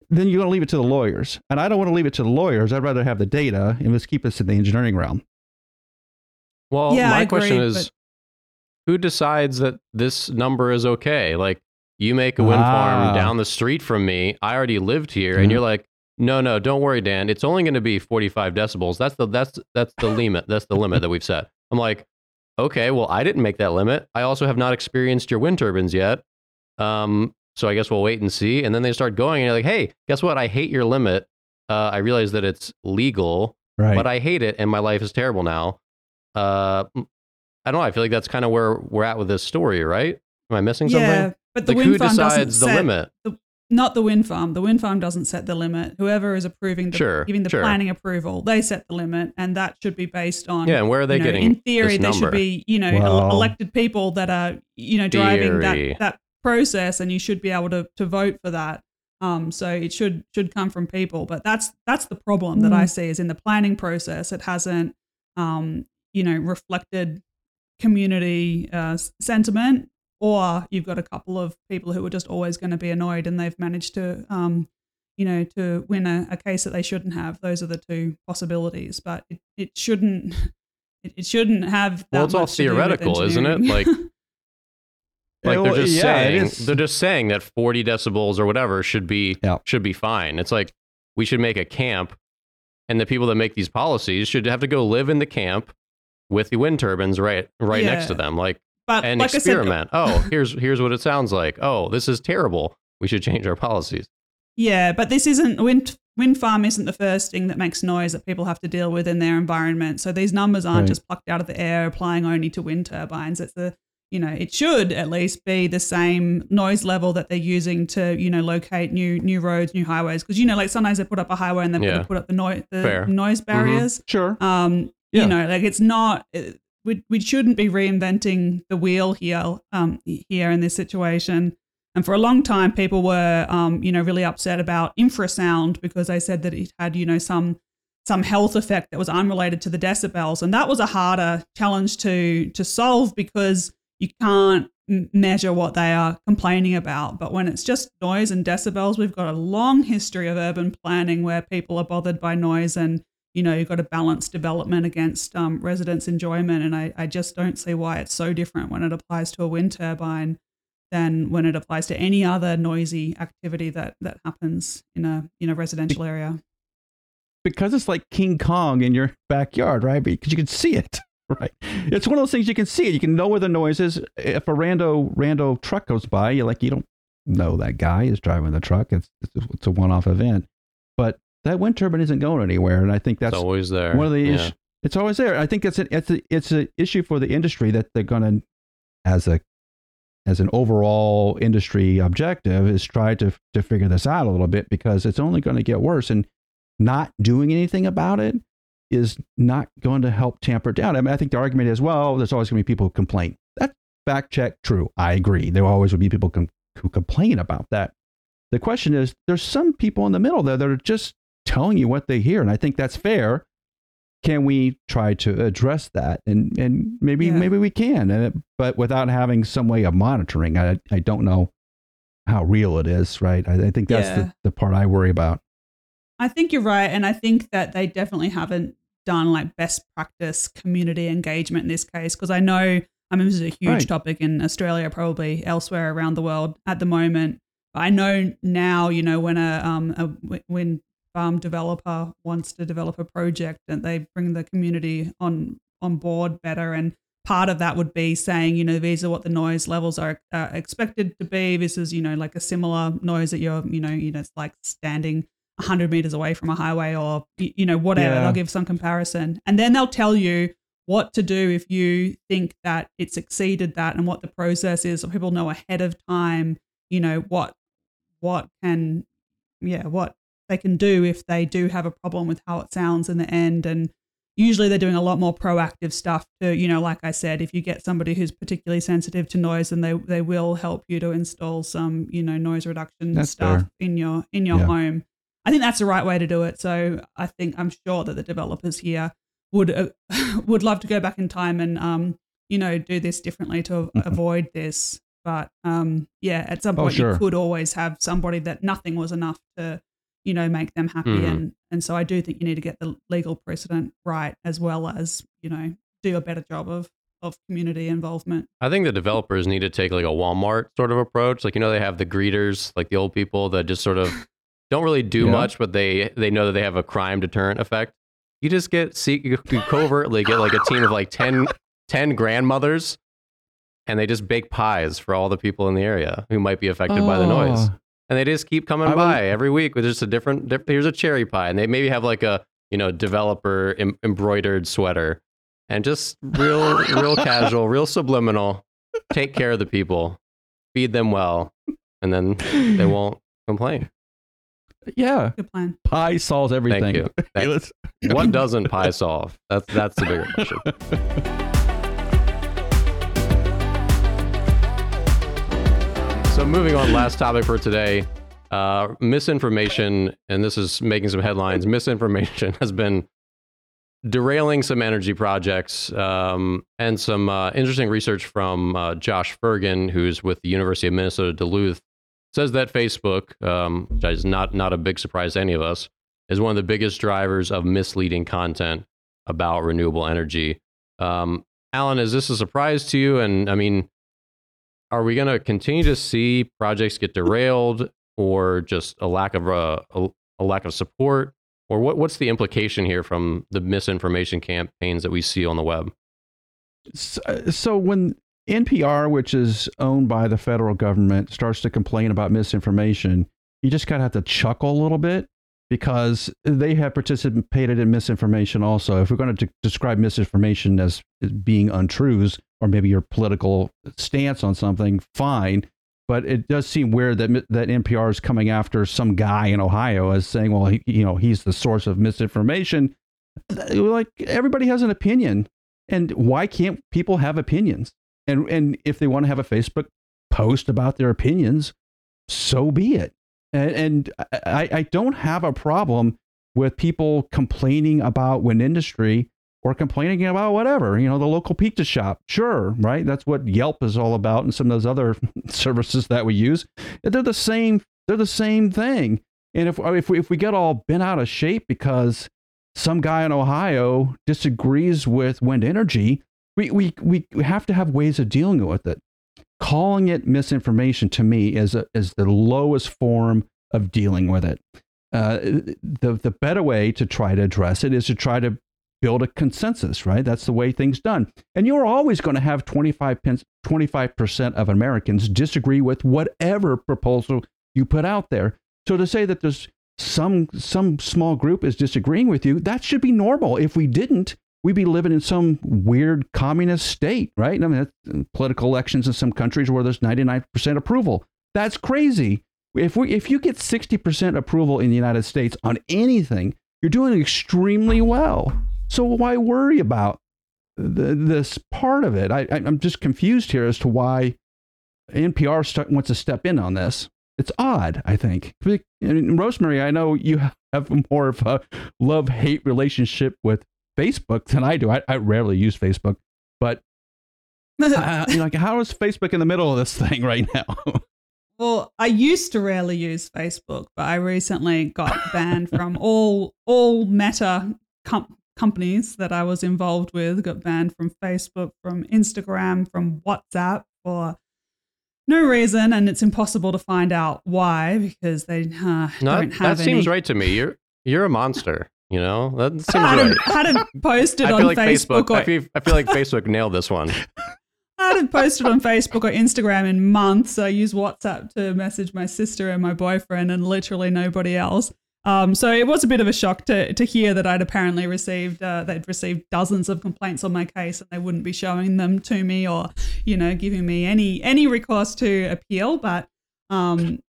then you're going to leave it to the lawyers. And I don't want to leave it to the lawyers. I'd rather have the data and let's keep us in the engineering realm. Well, Yeah, my I question agree, is but- who decides that this number is okay? Like, you make a wind Ah. farm down the street from me. I already lived here, and you're like, no, no, don't worry, Dan. It's only going to be 45 decibels. That's the that's that's the limit. That's the limit that we've set. I'm like, okay, well, I didn't make that limit. I also have not experienced your wind turbines yet. Um, so I guess we'll wait and see. And then they start going, and you're like, hey, guess what? I hate your limit. Uh, I realize that it's legal, Right. but I hate it, and my life is terrible now. Uh, I don't know. I feel like that's kind of where we're at with this story, right? Am I missing yeah something? But the like, wind who farm doesn't decides the set- limit? not the wind farm. The wind farm doesn't set the limit. Whoever is approving the Sure, giving the sure. planning approval, they set the limit, and that should be based on. Yeah, and where are they you know, getting In theory, this there should be you know Well- el- elected people that are you know driving Theory. that that process, and you should be able to to vote for that. Um, so it should should come from people, but that's that's the problem that I Mm. see is in the planning process. It hasn't, um, you know, reflected community uh, sentiment, or you've got a couple of people who are just always going to be annoyed, and they've managed to, um, you know, to win a, a case that they shouldn't have. Those are the two possibilities, but it, it shouldn't. It, it shouldn't have. That Well, it's all much to theoretical, isn't it? Like- Like Well, they're just yeah, saying they're just saying that 40 decibels or whatever should be Yeah. should be fine. It's like we should make a camp and the people that make these policies should have to go live in the camp with the wind turbines right right next to them like but and like I said, experiment. oh, here's here's what it sounds like. Oh, this is terrible. We should change our policies. Yeah, but this isn't wind wind farm isn't the first thing that makes noise that people have to deal with in their environment. So these numbers aren't Right. just plucked out of the air applying only to wind turbines. It's the you know, it should at least be the same noise level that they're using to, you know, locate new new roads, new highways. Because you know, like sometimes they put up a highway and then Yeah. put up the noise the Fair. noise barriers. Sure. Um, Yeah. you know, like it's not. We we shouldn't be reinventing the wheel here. Um, here in this situation. And for a long time, people were, um, you know, really upset about infrasound because they said that it had, you know, some some health effect that was unrelated to the decibels, and that was a harder challenge to to solve because you can't measure what they are complaining about. But when it's just noise and decibels, we've got a long history of urban planning where people are bothered by noise and you know, you've got to balance development against um, residents' enjoyment. And I, I just don't see why it's so different when it applies to a wind turbine than when it applies to any other noisy activity that, that happens in a in a residential area. because it's like King Kong in your backyard, right? Because you can see it, right? It's one of those things you can see it. You can know where the noise is. If a rando rando truck goes by, you're like, you don't know that guy is driving the truck. It's it's, it's a one off event, but that wind turbine isn't going anywhere, and I think that's it's always there. one of the yeah. issues. It's always there. I think it's an it's a, it's an issue for the industry that they're going to, as a as an overall industry objective, is try to to figure this out a little bit because it's only going to get worse, and not doing anything about it is not going to help tamper it down. I mean, I think the argument is, well, there's always going to be people who complain. That's fact check true. I agree. There always will be people com- who complain about that. The question is, there's some people in the middle there that are just telling you what they hear, and I think that's fair. Can we try to address that? And and maybe Yeah. maybe we can, and but without having some way of monitoring. I I don't know how real it is, right? I, I think that's Yeah. the, the part I worry about. I think you're right, and I think that they definitely haven't done like best practice community engagement in this case because I know I mean this is a huge Right. topic in Australia, probably elsewhere around the world at the moment. I know now, you know, when a um a when farm developer wants to develop a project, and they bring the community on on board better, and part of that would be saying, you know, these are what the noise levels are uh, expected to be. This is, you know, like a similar noise that you're, you know, you know, it's like standing 100 meters away from a highway or you know whatever Yeah. they'll give some comparison and then they'll tell you what to do if you think that it's exceeded that and what the process is so people know ahead of time you know what what can yeah what they can do if they do have a problem with how it sounds in the end and usually they're doing a lot more proactive stuff to you know like i said if you get somebody who's particularly sensitive to noise then they they will help you to install some you know noise reduction That's stuff fair. in your in your Yeah. home i think that's the right way to do it so i think i'm sure that the developers here would uh, would love to go back in time and um you know do this differently to Mhm. avoid this but um yeah at some Oh, point sure. you could always have somebody that nothing was enough to you know make them happy Mhm. and and so i do think you need to get the legal precedent right as well as you know do a better job of of community involvement I think the developers need to take like a Walmart sort of approach. Like you know, they have the greeters, like the old people that just sort of don't really do Yeah. much, but they they know that they have a crime deterrent effect. You just get see you covertly get like a team of like 10, 10 grandmothers, and they just bake pies for all the people in the area who might be affected by the noise. And they just keep coming I by would- every week with just a different. diff- Here's a cherry pie, and they maybe have like a you know developer em- embroidered sweater, and just real real casual, real subliminal. Take care of the people, feed them well, and then they won't complain. Yeah, good plan pie solves everything. Thank you. Hey, let's- What doesn't pie solve? That's that's the bigger question. So moving on, last topic for today. Uh, misinformation, and this is making some headlines. Misinformation has been derailing some energy projects um, and some uh, interesting research from uh, Josh Fergen, who's with the University of Minnesota Duluth, says that Facebook, um, which is not not a big surprise to any of us, is one of the biggest drivers of misleading content about renewable energy. Um, Allen, is this a surprise to you? And I mean, are we going to continue to see projects get derailed, or just a lack of uh, a, a lack of support? or what, what's the implication here from the misinformation campaigns that we see on the web? So, uh, so when NPR, which is owned by the federal government, starts to complain about misinformation, you just kind of have to chuckle a little bit because they have participated in misinformation also. If we're going to de- describe misinformation as being untruths or maybe your political stance on something, fine but it does seem weird that that NPR is coming after some guy in Ohio as saying, well, he, you know, he's the source of misinformation. Like everybody has an opinion, and why can't people have opinions? And and if they want to have a Facebook post about their opinions, so be it. And, and I, I don't have a problem with people complaining about wind industry or complaining about whatever, you know, the local pizza shop. Sure, right? That's what Yelp is all about and some of those other services that we use. They're the same they're the same thing. And if if we, if we get all bent out of shape because some guy in Ohio disagrees with wind energy, we, we, we have to have ways of dealing with it. Calling it misinformation to me is, a, is the lowest form of dealing with it. Uh, the, the better way to try to address it is to try to build a consensus, right? That's the way things done. And you're always going to have 25 25% of Americans disagree with whatever proposal you put out there. So to say that there's some some small group is disagreeing with you, that should be normal. If we didn't, we'd be living in some weird communist state, right? I mean, uh, political elections in some countries where there's 99% approval. That's crazy. If we if you get 60% approval in the United States on anything, you're doing extremely well. So why worry about the, this part of it? I, am just confused here as to why NPR st- wants to step in on this. It's odd, I think. I mean, Rosemary, I know you have more of a love hate relationship with Facebook than I do. I, I rarely use Facebook, but uh, like, how is Facebook in the middle of this thing right now? Well, I used to rarely use Facebook, but I recently got banned from all all Meta com- companies that I was involved with got banned from Facebook, from Instagram, from WhatsApp for no reason, and it's impossible to find out why because they uh, no, don't have. That seems right to me. You're you're a monster. You know that seems I right. Hadn't posted I on like Facebook. Facebook or, I, feel, I feel like Facebook nailed this one. I hadn't posted on Facebook or Instagram in months. I use WhatsApp to message my sister and my boyfriend, and literally nobody else. Um, so it was a bit of a shock to to hear that I'd apparently received uh, they'd received dozens of complaints on my case and they wouldn't be showing them to me or you know giving me any any recourse to appeal. But um,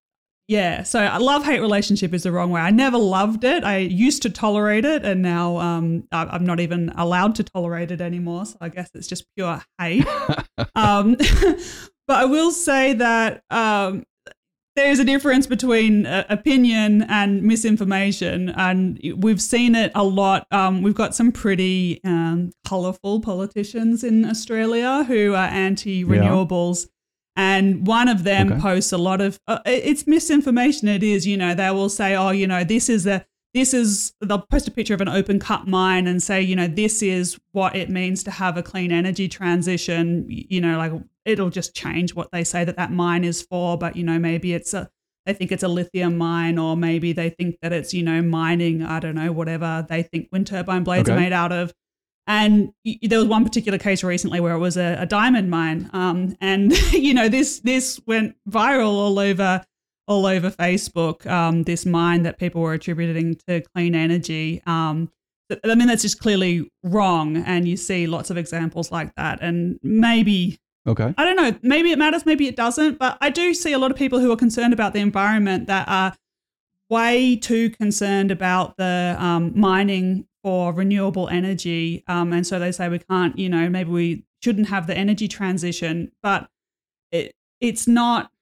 yeah, so a love hate relationship is the wrong way. I never loved it. I used to tolerate it, and now um, I'm not even allowed to tolerate it anymore. So I guess it's just pure hate. um, but I will say that um, there's a difference between uh, opinion and misinformation, and we've seen it a lot. Um, we've got some pretty um, colourful politicians in Australia who are anti-renewables. Yeah. And one of them okay. posts a lot of uh, it's misinformation. It is, you know, they will say, "Oh, you know, this is a this is." They'll post a picture of an open cut mine and say, "You know, this is what it means to have a clean energy transition." You know, like it'll just change what they say that that mine is for. But you know, maybe it's a they think it's a lithium mine, or maybe they think that it's you know mining. I don't know, whatever they think wind turbine blades okay. are made out of. And there was one particular case recently where it was a, a diamond mine, um, and you know this this went viral all over all over Facebook. Um, this mine that people were attributing to clean energy. Um, I mean, that's just clearly wrong, and you see lots of examples like that. And maybe Okay. I don't know. Maybe it matters, maybe it doesn't. But I do see a lot of people who are concerned about the environment that are way too concerned about the um, mining for renewable energy. Um, and so they say we can't, you know, maybe we shouldn't have the energy transition. But it, it's not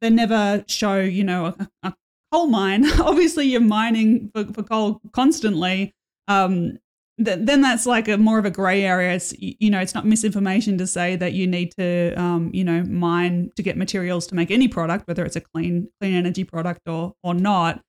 they never show, you know, a, a coal mine. Obviously, you're mining for, for coal constantly. Um, th- then that's like a more of a gray area. It's, you know, it's not misinformation to say that you need to, um, you know, mine to get materials to make any product, whether it's a clean clean energy product or or not.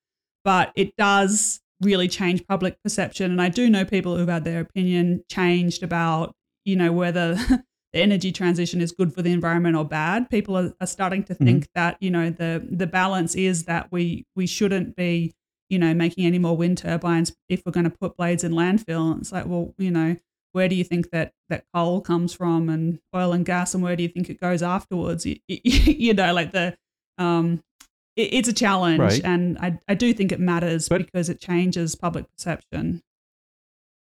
But it does really change public perception, and I do know people who've had their opinion changed about, you know, whether the energy transition is good for the environment or bad. People are, are starting to think mm-hmm. that you know the the balance is that we we shouldn't be you know making any more wind turbines if we're going to put blades in landfill. And it's like, well, you know, where do you think that that coal comes from and oil and gas, and where do you think it goes afterwards? You, you know, like the um, it, it's a challenge, right. and I I do think it matters but because it changes public perception.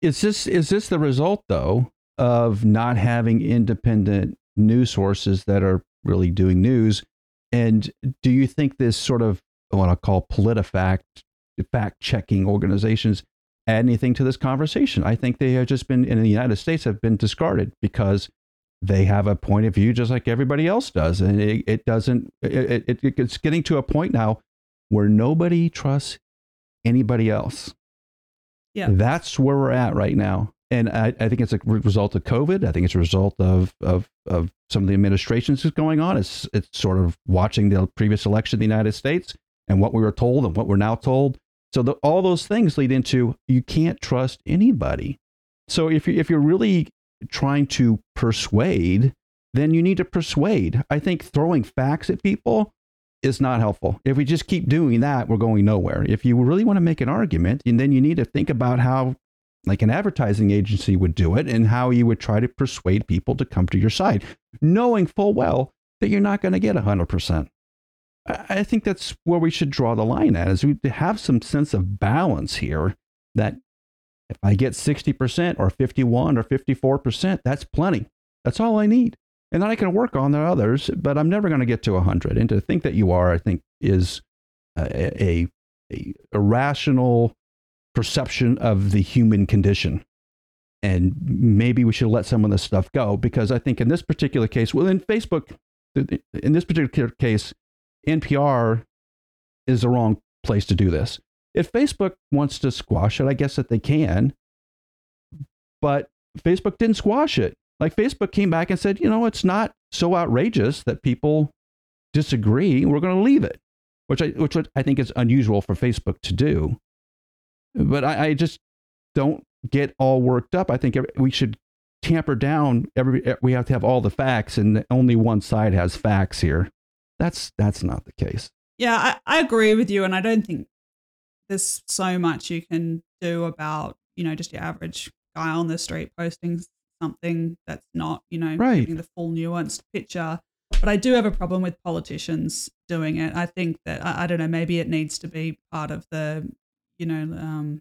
Is this is this the result though of not having independent news sources that are really doing news. And do you think this sort of what I call PolitiFact, fact checking organizations add anything to this conversation? I think they have just been in the United States have been discarded because they have a point of view just like everybody else does, and it, it doesn't. It, it, it's getting to a point now where nobody trusts anybody else. Yeah, that's where we're at right now and I, I, think it's a result of COVID. I think it's a result of of, of some of the administrations that's going on. It's it's sort of watching the previous election in the United States and what we were told and what we're now told. So the, all those things lead into you can't trust anybody. So if you if you're really trying to persuade, then you need to persuade. I think throwing facts at people is not helpful. If we just keep doing that, we're going nowhere. If you really want to make an argument, and then you need to think about how like an advertising agency would do it and how you would try to persuade people to come to your side, knowing full well that you're not going to get 100%. I think that's where we should draw the line at is we have some sense of balance here that if I get 60% or 51 or 54%, that's plenty. That's all I need. And then I can work on the others, but I'm never going to get to 100. And to think that you are, I think, is a, a, a irrational perception of the human condition. And maybe we should let some of this stuff go because I think in this particular case, well, in Facebook, in this particular case, NPR is the wrong place to do this. If Facebook wants to squash it, I guess that they can. But Facebook didn't squash it. Like Facebook came back and said, you know, it's not so outrageous that people disagree. We're going to leave it, which I, which I think is unusual for Facebook to do. But I, I just don't get all worked up. I think we should tamper down. Every we have to have all the facts, and only one side has facts here. That's that's not the case. Yeah, I, I agree with you, and I don't think there's so much you can do about you know just your average guy on the street posting something that's not you know right. giving the full nuanced picture. But I do have a problem with politicians doing it. I think that I, I don't know. Maybe it needs to be part of the you know, um,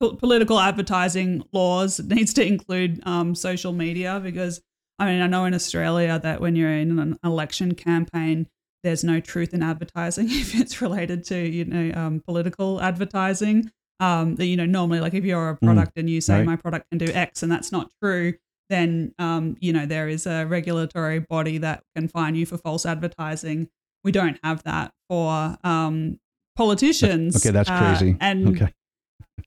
po- political advertising laws. It needs to include um, social media because, I mean, I know in Australia that when you're in an election campaign, there's no truth in advertising if it's related to, you know, um, political advertising. Um, that, you know, normally, like if you're a mm. product mm, and you say right. my product can do X and that's not true, then, um, you know, there is a regulatory body that can fine you for false advertising. We don't have that for um, politicians. Okay, that's crazy. Uh, and okay.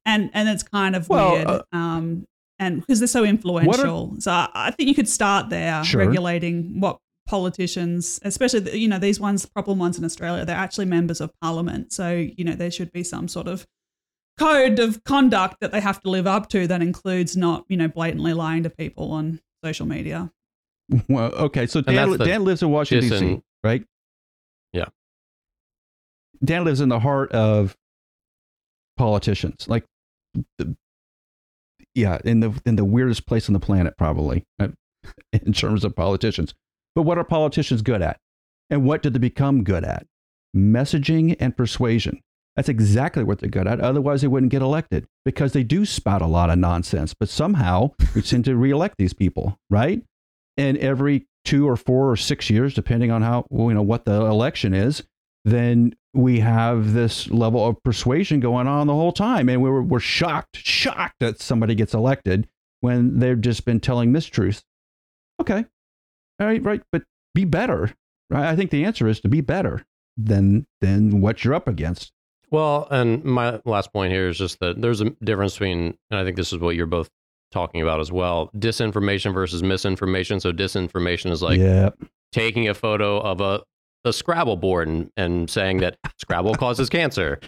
and and it's kind of well, weird. Uh, um, and because they're so influential, are, so I, think you could start there sure. regulating what politicians, especially the, you know these ones, problem ones in Australia, they're actually members of parliament. So you know there should be some sort of code of conduct that they have to live up to that includes not you know blatantly lying to people on social media. Well, okay, so Dan, Dan lives in Washington D.C., right? Yeah. Dan lives in the heart of politicians, like, the, yeah, in the in the weirdest place on the planet, probably uh, in terms of politicians. But what are politicians good at, and what did they become good at? Messaging and persuasion. That's exactly what they're good at. Otherwise, they wouldn't get elected because they do spout a lot of nonsense. But somehow we tend to reelect these people, right? And every two or four or six years, depending on how you know what the election is, then we have this level of persuasion going on the whole time. And we're, we're shocked, shocked that somebody gets elected when they've just been telling mistruths. Okay. All right, right. But be better. Right? I think the answer is to be better. than than what you're up against. Well, and my last point here is just that there's a difference between, and I think this is what you're both talking about as well disinformation versus misinformation. So, disinformation is like yeah. taking a photo of a, a Scrabble board and, and saying that Scrabble causes cancer.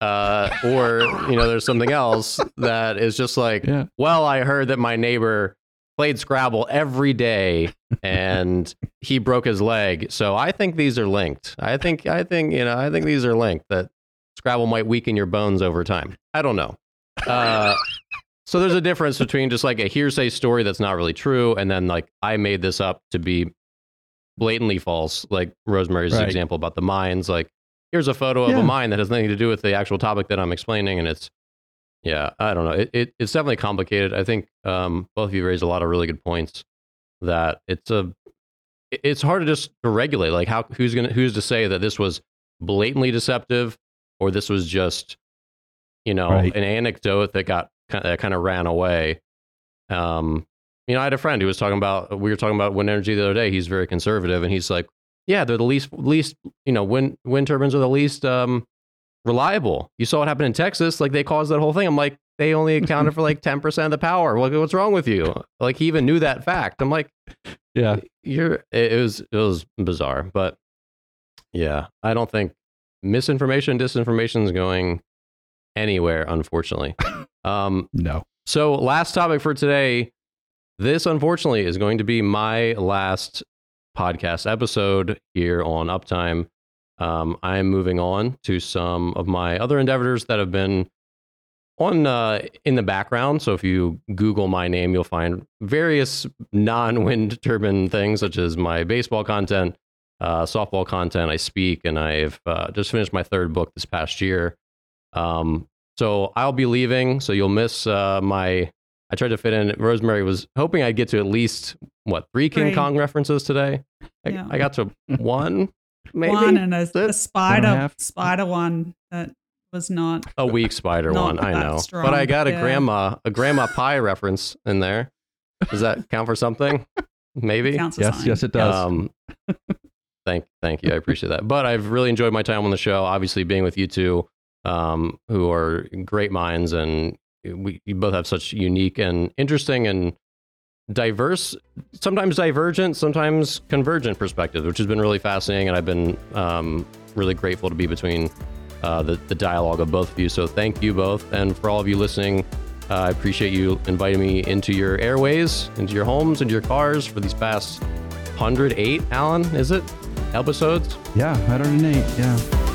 Uh, or, you know, there's something else that is just like, Yeah. well, I heard that my neighbor played Scrabble every day and he broke his leg. So I think these are linked. I think, I think, you know, I think these are linked that Scrabble might weaken your bones over time. I don't know. Uh, so there's a difference between just like a hearsay story that's not really true and then like I made this up to be blatantly false, like Rosemary's Right. example about the mines. Like, here's a photo of Yeah. a mine that has nothing to do with the actual topic that I'm explaining, and it's yeah, I don't know. It, it it's definitely complicated. I think um, both of you raised a lot of really good points. That it's a it's hard to just to regulate. Like, how who's gonna who's to say that this was blatantly deceptive or this was just you know Right. an anecdote that got that kind of ran away. Um, you know, I had a friend who was talking about we were talking about wind energy the other day. He's very conservative, and he's like, "Yeah, they're the least least you know wind wind turbines are the least um, reliable. You saw what happened in Texas. Like they caused that whole thing. I'm like, they only accounted for like ten percent of the power. Like, what's wrong with you? Like he even knew that fact. I'm like, Yeah. you're it, it was it was bizarre, but yeah, I don't think misinformation, disinformation is going anywhere. Unfortunately. Um, No. so, last topic for today. This, unfortunately, is going to be my last podcast episode here on Uptime. Um, I am moving on to some of my other endeavors that have been on uh, in the background. So, if you Google my name, you'll find various non-wind turbine things, such as my baseball content, uh, softball content. I speak, and I've uh, just finished my third book this past year. Um, so I'll be leaving. So you'll miss uh, my. I tried to fit in. Rosemary was hoping I'd get to at least what three King Three. Kong references today. I, Yeah. I got to one, maybe One and a, a spider spider one that was not. a weak spider Not one. I know, strong, but I got a yeah. grandma a grandma pie reference in there. Does that count for something? Maybe. Yes. sign. Yes, it does. Um, thank, thank you. I appreciate that. But I've really enjoyed my time on the show. Obviously, being with you two, um, who are great minds, and we you both have such unique and interesting and diverse, sometimes divergent, sometimes convergent perspectives, which has been really fascinating. And I've been um, really grateful to be between uh, the, the dialogue of both of you. So thank you both. And for all of you listening, uh, I appreciate you inviting me into your airways, into your homes, into your cars for these past 108, Allen, is it? Episodes? yeah. 108. Yeah.